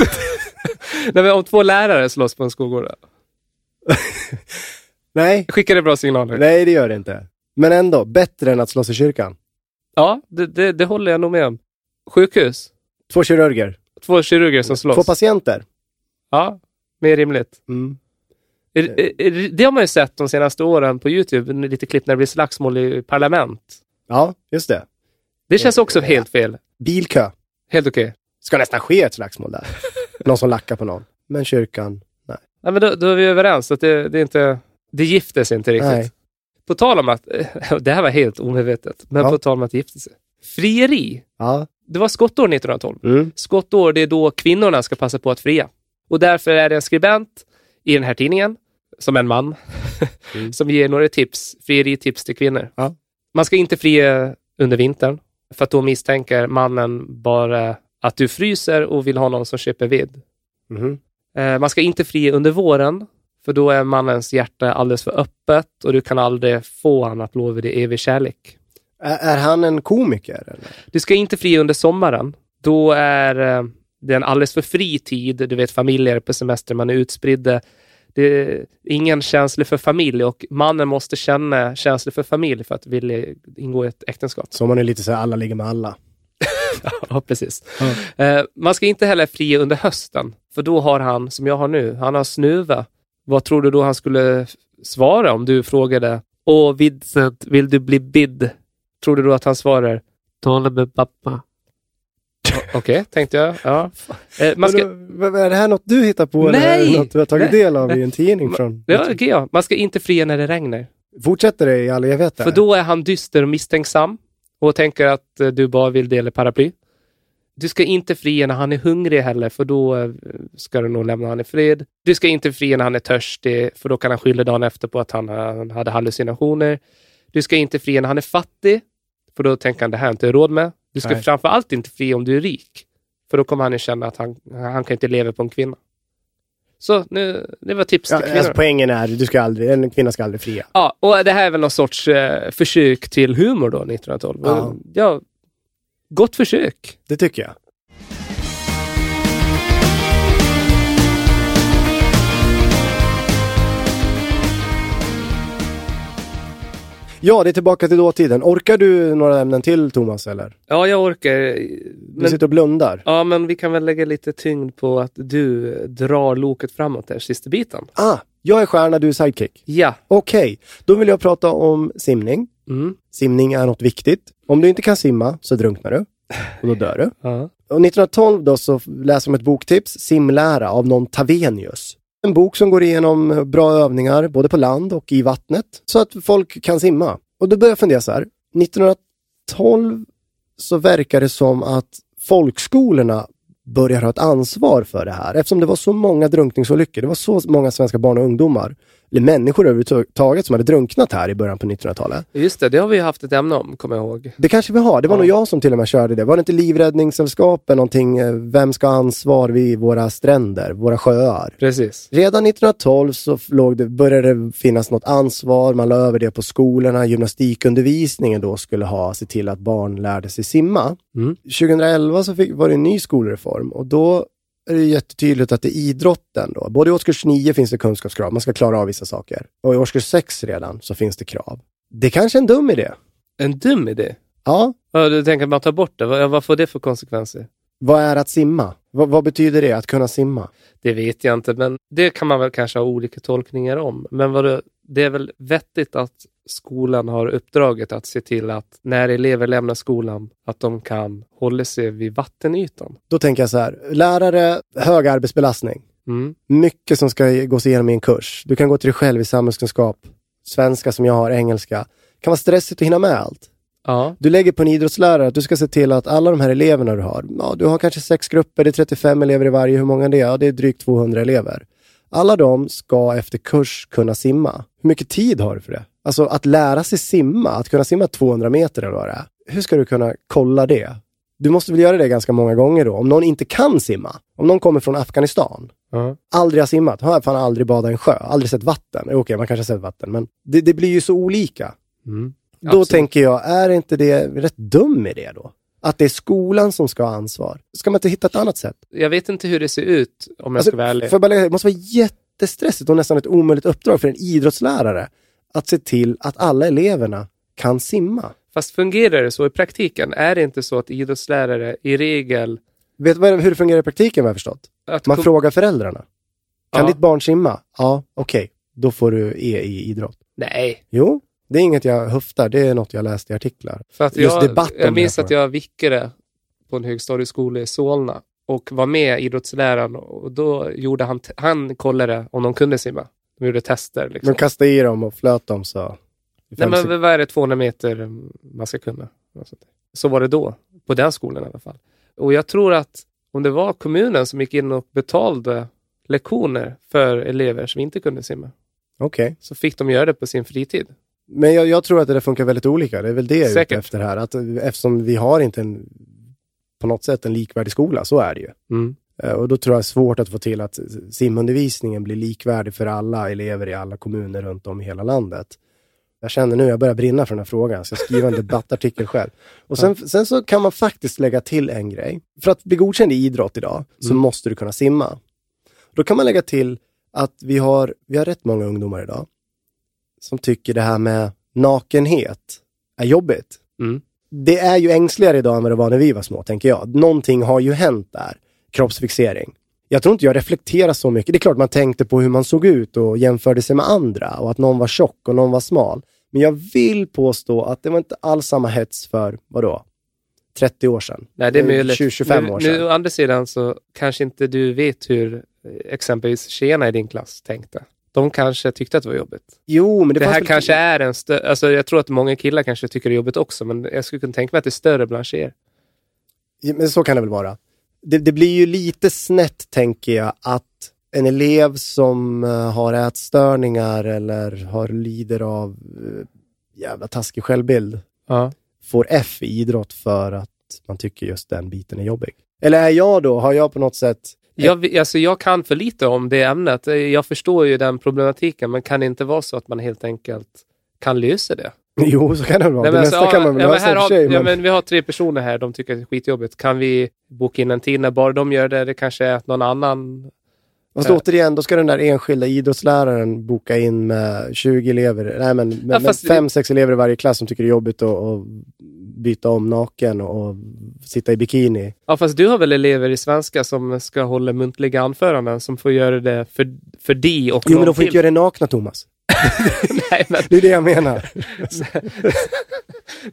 nej, men om två lärare slåss på en skolgård, Nej, skickar det bra signaler? nej det gör det inte. Men ändå, bättre än att slåss i kyrkan. Ja, det, det, det håller jag nog med om. Sjukhus, Två kirurger, två kirurger som slåss. två patienter. Ja, mer rimligt. Mm. Det har man ju sett de senaste åren på Youtube, lite klipp när det blir slagsmål i parlament. Ja, just det. Det känns också helt fel. Bilkö. Helt okej. Ska nästan ske ett slagsmål där. någon som lackar på någon. Men kyrkan, nej. Men då, då är vi överens att det, det är inte... Det gifter sig inte riktigt. Nej. På tal om att... Det här var helt omedvetet, men Ja. på tal om att gifta sig. Frieri. Ja. Det var skottår 1912. Mm. Skottår, det är då kvinnorna ska passa på att fria. Och därför är det en skribent i den här tidningen, som en man, Mm. som ger några tips, frieritips till kvinnor. Ja. Man ska inte fria under vintern, för att då misstänker mannen bara att du fryser och vill ha någon som köper ved. Mhm. Eh, Man ska inte fria under våren, för då är mannens hjärta alldeles för öppet och du kan aldrig få han att lova dig evig kärlek. Är, han en komiker? Eller? Du ska inte fria under sommaren. Då är eh, det en alldeles för fri tid. Du vet, familjer på semester, man är utspridda. Det är ingen känsla för familj och mannen måste känna känsla för familj för att vilja ingå i ett äktenskap. Så man är lite så här, alla ligger med alla. Ja, precis. Eh, man ska inte heller fria under hösten, för då har han, som jag har nu, han har snuva. Vad tror du då han skulle svara om du frågade Åh Vincent, vill du bli bidd? Tror du då att han svarar Tala med pappa. Okej, tänkte jag. Ja. Eh, ska, då, är det här något du hittar på? Eller Nej! det något du har tagit Nej. del av i en tidning från... ja, okej, ja. man ska inte fria när det regnar. Fortsätter det i all evighet? För då är han dyster och misstänksam och tänker att eh, du bara vill dela paraply. Du ska inte fria när han är hungrig heller, för då eh, ska du nog lämna han i fred. Du ska inte fria när han är törstig, för då kan han skylla dagen efter på att han, han hade hallucinationer. Du ska inte fria när han är fattig, för då tänker han det här har jag inte råd med. Du ska Nej. framför allt inte fria om du är rik, för då kommer han ju känna att han, han kan inte leva på en kvinna. Så nu, det var tips till Ja, kvinnor. alltså, poängen är, du ska aldrig, en kvinna ska aldrig fria. Ja, och det här är väl någon sorts eh, försök till humor då, 1912. Ja. ja, gott försök. Det tycker jag. Ja, det är tillbaka till dåtiden. Orkar du några ämnen till, Thomas, eller? Ja, jag orkar. Du Men, sitter och blundar. ja, men vi kan väl lägga lite tyngd på att du drar loket framåt där, sista biten. Ah, jag är stjärna, du är sidekick. Ja. Okej, då vill jag prata om simning. Mm. Simning är något viktigt. Om du inte kan simma så drunknar du. Och då dör du. Ja. Och 1912 då så läser om ett boktips, Simlära av någon Tavenius. En bok som går igenom bra övningar både på land och i vattnet så att folk kan simma. Och då började jag fundera så här. 1912 så verkar det som att folkskolorna börjar ha ett ansvar för det här eftersom det var så många drunkningsolyckor. Det var så många svenska barn och ungdomar, eller människor överhuvudtaget som hade drunknat här i början på 1900-talet. Just det, det har vi haft ett ämne om, kommer jag ihåg. Det kanske vi har. Det var Ja. nog jag som till och med körde det. Var det inte Livräddningssällskapet någonting, eh, vem ska ha ansvar vid våra stränder, våra sjöar? Precis. Redan 1912 så låg det, började det finnas något ansvar, man la över det på skolorna, gymnastikundervisningen då skulle ha, se till att barn lärde sig simma. Mm. 2011 så fick, var det en ny skolreform och då är det jättetydligt att det är idrotten då. Både i årskurs 9 finns det kunskapskrav, man ska klara av vissa saker. Och i årskurs 6 redan så finns det krav. Det kanske är en dum idé. En dum idé. Ja, Ja, du tänker att man tar bort det? Vad, vad får det för konsekvenser? Vad är att simma? Vad, vad betyder det, att kunna simma? Det vet jag inte, men det kan man väl kanske ha olika tolkningar om. Men vad det, det är väl vettigt att skolan har uppdraget att se till att när elever lämnar skolan, att de kan hålla sig vid vattenytan. Då tänker jag så här, lärare, hög arbetsbelastning. Mm. Mycket som ska gås igenom i en kurs. Du kan gå till dig själv i samhällskunskap, svenska som jag har, engelska. Det kan vara stressigt att hinna med allt. Ja, Du lägger på en idrottslärare att du ska se till att alla de här eleverna du har, ja, du har kanske sex grupper, det är 35 elever i varje, hur många är det? Ja, det är drygt 200 elever. Alla de ska efter kurs kunna simma. Hur mycket tid har du för det? Alltså att lära sig simma, att kunna simma 200 meter eller vad det är. Hur ska du kunna kolla det? Du måste väl göra det ganska många gånger då. Om någon inte kan simma, om någon kommer från Afghanistan, ja. aldrig har simmat, har fan aldrig badat i en sjö, aldrig sett vatten. Okej, man kanske har sett vatten, men det, det blir ju så olika. Mm. Då Absolut. tänker jag, är inte det rätt dum idé då? Att det är skolan som ska ha ansvar. Ska man inte hitta ett annat sätt? Jag vet inte hur det ser ut, om jag Alltså, ska vara ärlig. för det måste vara jättestressigt och nästan ett omöjligt uppdrag för en idrottslärare att se till att alla eleverna kan simma. Fast fungerar det så i praktiken? Är det inte så att idrottslärare i regel... Vet du hur det fungerar i praktiken vad jag förstått? Att Man frågar föräldrarna. Kan Ja. ditt barn simma? Ja, okej. Då får du E i idrott. Nej, Jo, det är inget jag höftar, det är något jag läst i artiklar. För att Just jag, debatt om jag minns att jag vickade på en högstadieskola i Solna och var med idrottsläraren och då gjorde han, han kollade om de kunde simma. De gjorde tester. Liksom. De kastade i dem och flöt dem så... Nej, men vad är det 200 meter man ska kunna? Där. Så var det då, på den skolan i alla fall. Och jag tror att om det var kommunen som gick in och betalade lektioner för elever som inte kunde simma, Okej. så fick de göra det på sin fritid. Men jag, jag tror att det där funkar väldigt olika. Det är väl det jag är ute efter här. Att, eftersom vi har inte en, på något sätt en likvärdig skola, så är det ju. Mm. Eh, Och då tror jag det är svårt att få till att simundervisningen blir likvärdig för alla elever i alla kommuner runt om i hela landet. Jag känner nu, jag börjar brinna för den här frågan, så jag skriver en debattartikel själv. Och sen, sen så kan man faktiskt lägga till en grej. För att bli godkänd i idrott idag så Mm. måste du kunna simma. Då kan man lägga till att vi har, vi har rätt många ungdomar idag som tycker det här med nakenhet är jobbigt. Mm. Det är ju ängsligare idag än vad det var när vi var små, tänker jag. Någonting har ju hänt där. Kroppsfixering. Jag tror inte jag reflekterar så mycket. Det är klart man tänkte på hur man såg ut och jämförde sig med andra och att någon var tjock och någon var smal. Men jag vill påstå att det var inte alls samma hets för, vadå, 30 år sedan? Nej, det är möjligt. 20-25 nu, år sedan. Nu å andra sidan så kanske inte du vet hur eh, exempelvis tjejerna i din klass tänkte. De kanske tyckte att det var jobbigt. Jo, men det, Det, här kanske är en större... Alltså jag tror att många killar kanske tycker det är jobbigt också, men jag skulle kunna tänka mig att det är större bland tjejer. Ja, Men så kan det väl vara. Det, det blir ju lite snett, tänker jag, att en elev som eh, har ätstörningar eller har lider av uh, jävla taskig självbild Ja. får F i idrott för att man tycker just den biten är jobbig. Eller är jag då, har jag på något sätt... Jag, alltså jag kan för lite om det ämnet. Jag förstår ju den problematiken, men kan det inte vara så att man helt enkelt kan lösa det? Jo, så kan det vara. Nej, det men mesta alltså, kan man väl ja, men och har, för sig. ja, men- men Vi har tre personer här, de tycker att det är skitjobbigt. Kan vi boka in en tid när bara de gör det? Det kanske är att någon annan... Fast återigen, då ska den där enskilda idrottsläraren boka in med 20 elever, nej men med, Ja, fast- fem, sex elever i varje klass som tycker det är jobbigt att, att byta om naken och, och sitta i bikini. Ja, fast du har väl elever i svenska som ska hålla muntliga anföranden som får göra det för, för de och Jo, men de får till. inte göra det nakna, Thomas. Nej, men, Det är det jag menar.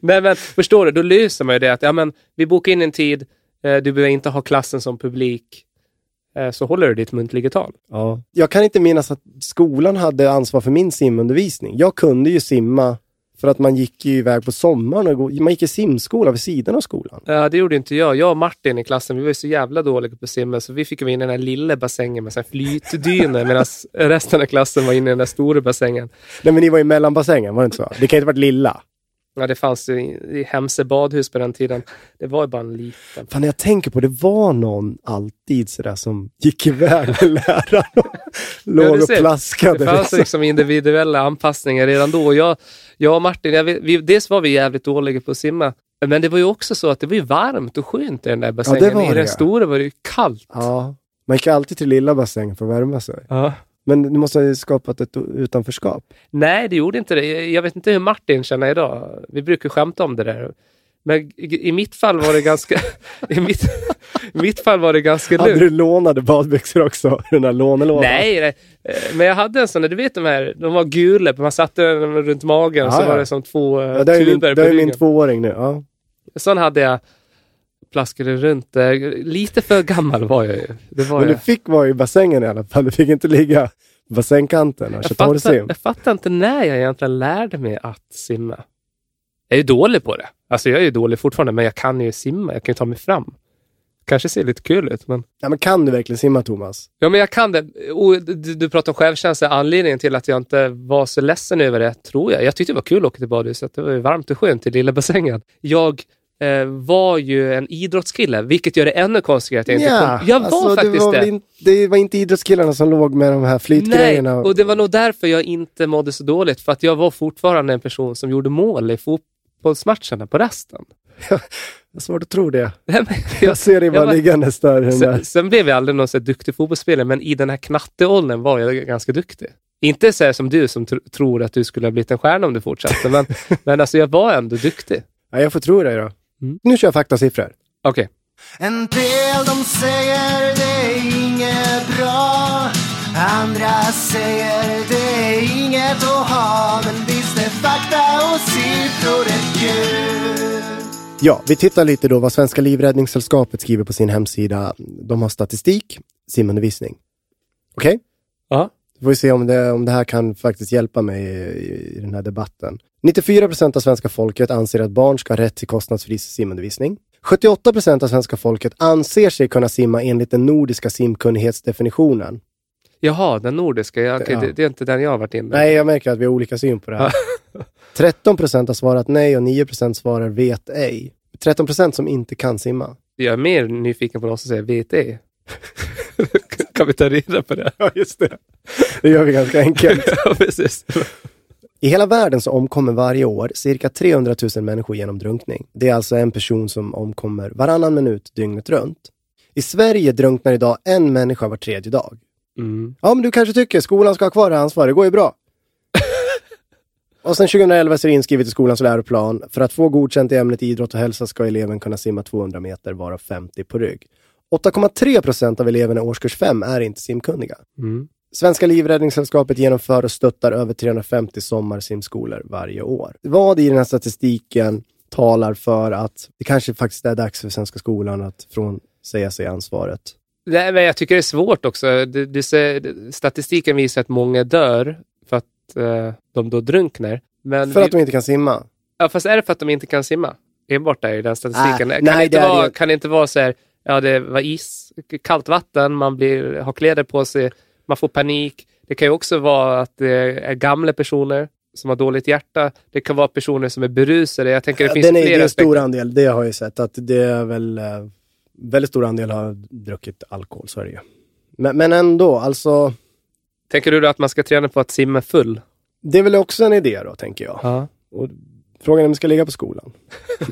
nej, men förstår du? Då löser man ju det att ja, men, vi bokar in en tid, eh, du behöver inte ha klassen som publik, eh, så håller du ditt muntliga tal. Ja. Jag kan inte minnas att skolan hade ansvar för min simundervisning. Jag kunde ju simma för att man gick ju iväg på sommaren och man gick i simskola vid sidan av skolan. Ja, det gjorde inte jag. Jag och Martin i klassen, vi var ju så jävla dåliga på simma så vi fick vara inne i den här lilla bassängen med flytdynor medan resten av klassen var inne i den där stora bassängen. Nej men ni var i mellanbassängen, var det inte så? Det kan inte ha varit lilla. Ja, det fanns ju i, Hemse badhus på den tiden. Det var ju bara en liten. Fan, när jag tänker på det, var någon alltid sådär som gick iväg med läraren och låg och plaskade. Det fanns liksom. liksom individuella anpassningar redan då. Jag, jag och Martin, jag vi, dels var vi jävligt dåliga på att simma. Men det var ju också så att det var ju varmt och skönt i den där bassängen. var I det, den ja. stora var det ju kallt. Ja, man gick alltid till lilla bassängen för att värma sig. Ja. Men du måste ha skapat ett utanförskap. Nej, det gjorde inte det. Jag vet inte hur Martin känner idag. Vi brukar skämta om det där. Men i, mitt fall var det ganska... I mitt, i mitt fall var det ganska Hade lugnt. du lånade badbyxor också? Den där lånelådan? Nej, nej, eh, men jag hade en sån där, du vet de här, de var gula, man satte den runt magen Ja, så ja. var det som två eh, Ja, det är min, tuber det är min tvååring nu. Ja. Sån hade jag, plaskade runt där. Lite för gammal var jag ju. Var Men du jag. fick vara i bassängen i alla fall. Du fick inte ligga på bassängkanten och Jag fattar, torrsim. jag fattar inte när jag egentligen lärde mig att simma. Jag är ju dålig på det. Alltså jag är ju dålig fortfarande, men jag kan ju simma. Jag kan ju ta mig fram. Kanske ser lite kul ut, men... Ja, men kan du verkligen simma, Thomas? Ja, men jag kan det. Och du, du pratar om självkänsla. Anledningen till att jag inte var så ledsen över det, tror jag. Jag tyckte det var kul att åka till badhuset. Det var ju varmt och skönt i lilla bassängen. Jag var ju en idrottskille, vilket gör det ännu konstigare att jag inte Ja, kom. Jag var alltså, faktiskt det. Var det. in, det var inte idrottskillarna som låg med de här Nej, flytgrejerna. och det var nog därför jag inte mådde så dåligt. För att jag var fortfarande en person som gjorde mål i fotbollsmatcherna på resten. Det är svårt att tro det. Nej, men Jag ser dig bara liggandes där. Sen, sen blev jag aldrig någon så duktig fotbollsspelare, men i den här knatteåldern var jag ganska duktig. Inte så som du som tr- tror att du skulle ha blivit en stjärna om du fortsatte, men, men alltså jag var ändå duktig. Ja, jag får tro dig då. Mm. Nu kör jag faktasiffror. Okej. En del de säger det är inget bra Andra säger det är inget att ha Men visst är fakta och siffror rätt kul Ja, vi tittar lite då vad Svenska Livräddningssällskapet skriver på sin hemsida. De har statistik, simundervisning. Okej? Ja. Får vi se om det, om det här kan faktiskt hjälpa mig i, i den här debatten. 94 procent av svenska folket anser att barn ska ha rätt till kostnadsfri simundervisning. 78 procent av svenska folket anser sig kunna simma enligt den nordiska simkunnighetsdefinitionen. Jaha, den nordiska. Ja, okej, Ja. det, det är inte den jag har varit inne Nej, jag märker att vi har olika syn på det här. 13 procent har svarat nej och 9 procent svarar vet ej. 13 procent som inte kan simma. Jag är mer nyfiken på någon som säger vet det. kan vi ta reda på det? Ja, just det. Det gör vi ganska enkelt. ja, precis. I hela världen så omkommer varje år cirka 300 000 människor genom drunkning. Det är alltså en person som omkommer varannan minut dygnet runt. I Sverige drunknar idag en människa var tredje dag. Mm. Ja, men du kanske tycker skolan ska ha kvar det ansvaret, det går ju bra. och sen 2011 så är det inskrivet i skolans läroplan. För att få godkänt i ämnet idrott och hälsa ska eleven kunna simma 200 meter, varav 50 på rygg. 8,3 procent av eleverna i årskurs 5 är inte simkunniga. Mm. Svenska Livräddningssällskapet genomför och stöttar över 350 sommarsimskolor varje år. Vad i den här statistiken talar för att det kanske faktiskt är dags för Svenska skolan att frånsäga sig ansvaret Nej, men jag tycker det är svårt också. Det, det, ser- statistiken visar att många dör för att eh, de då drunknar. Men För vi, att de inte kan simma. ja, fast är det för att de inte kan simma? Enbart är ju den statistiken. Ah, kan, nej, det inte det vara, det- kan det inte vara så här, ja det var is, kallt vatten, man blir, har kläder på sig, man får panik. Det kan ju också vara att det är gamla personer som har dåligt hjärta. Det kan vara personer som är berusade. Jag tänker det finns Den är, det är flera en stor aspekter. andel, det har jag ju sett. Att det är väl, eh, väldigt stor andel har druckit alkohol, så är det ju. Men, men ändå, alltså, Tänker du då att man ska träna på att simma full? det är väl också en idé då, tänker jag. Ja. Och frågan är om det ska ligga på skolan.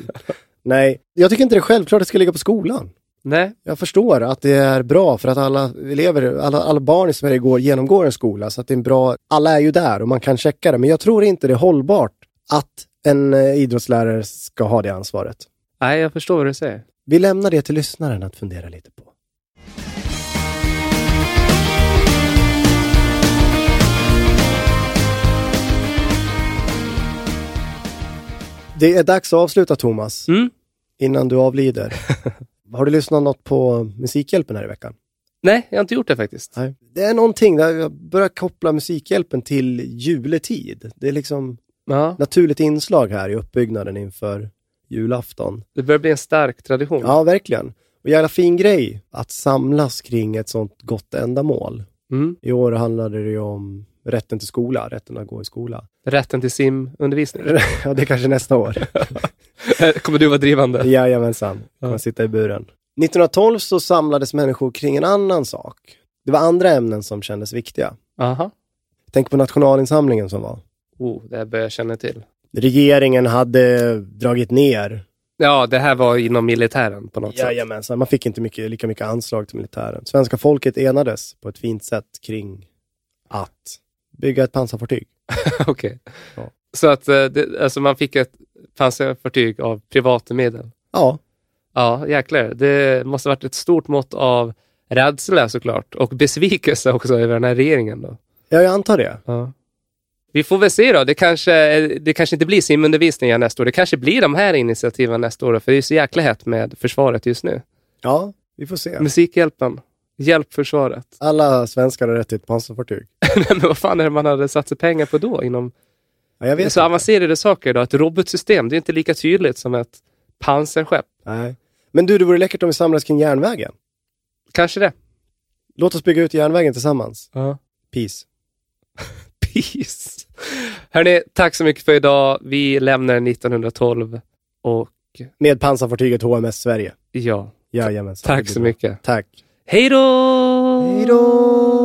Nej, jag tycker inte det är självklart att det ska ligga på skolan. Nej, Jag förstår att det är bra för att alla elever, alla, alla barn i Sverige går, genomgår en skola, så att det är en bra, alla är ju där och man kan checka det. Men jag tror inte det är hållbart att en eh, idrottslärare ska ha det ansvaret. nej jag förstår vad du säger. Vi lämnar det till lyssnaren att fundera lite på. Det är dags att avsluta Thomas, Mm. innan du avlider. Har du lyssnat något på Musikhjälpen här i veckan? Nej, jag har inte gjort det faktiskt. Nej. Det är någonting där jag börjar koppla Musikhjälpen till juletid. Det är liksom Ja, naturligt inslag här i uppbyggnaden inför julafton. det börjar bli en stark tradition. Ja, verkligen. Och jävla fin grej att samlas kring ett sånt gott ändamål. Mm. I år handlade det ju om rätten till skola, rätten att gå i skola. Rätten till simundervisning. ja, det är kanske nästa år. Kommer du vara drivande? Jajamensan, kommer Ja. sitta i buren. 1912 så samlades människor kring en annan sak. Det var andra ämnen som kändes viktiga. Aha. Tänk på nationalinsamlingen som var. Oh, det här börjar jag känna till. Regeringen hade dragit ner. Ja, det här var inom militären på något sätt. Jajamensan, man fick inte mycket, lika mycket anslag till militären. Svenska folket enades på ett fint sätt kring att bygga ett pansarfartyg. Okej. Ja. Så att eh, det, alltså man fick ett pansarfartyg av privata medel. Ja, Ja, jäklar. Det måste ha varit ett stort mått av rädsla såklart och besvikelse också över den här regeringen. Då. ja jag antar det. Ja. Vi får väl se då. Det kanske, det kanske inte blir simundervisning igen nästa år. Det kanske blir de här initiativen nästa år. För det är så jäkla hett med försvaret just nu. Ja, vi får se. Musikhjälpen. Hjälp försvaret. Alla svenskar har rätt till ett pansarfartyg. Men vad fan är det man hade satsat pengar på då? Inom Ja, jag det är vet så inte. avancerade saker då. Ett robotsystem, det är inte lika tydligt som ett pansarskepp. Nej. Men du, det vore läckert om vi samlades kring järnvägen. Kanske det. Låt oss bygga ut järnvägen tillsammans. Ja. Peace. Peace. Hörni, tack så mycket för idag. Vi lämnar 1912 och Med pansarfartyget HMS Sverige. ja, Jajamensan. tack så mycket. Tack. Hej då! Hej då!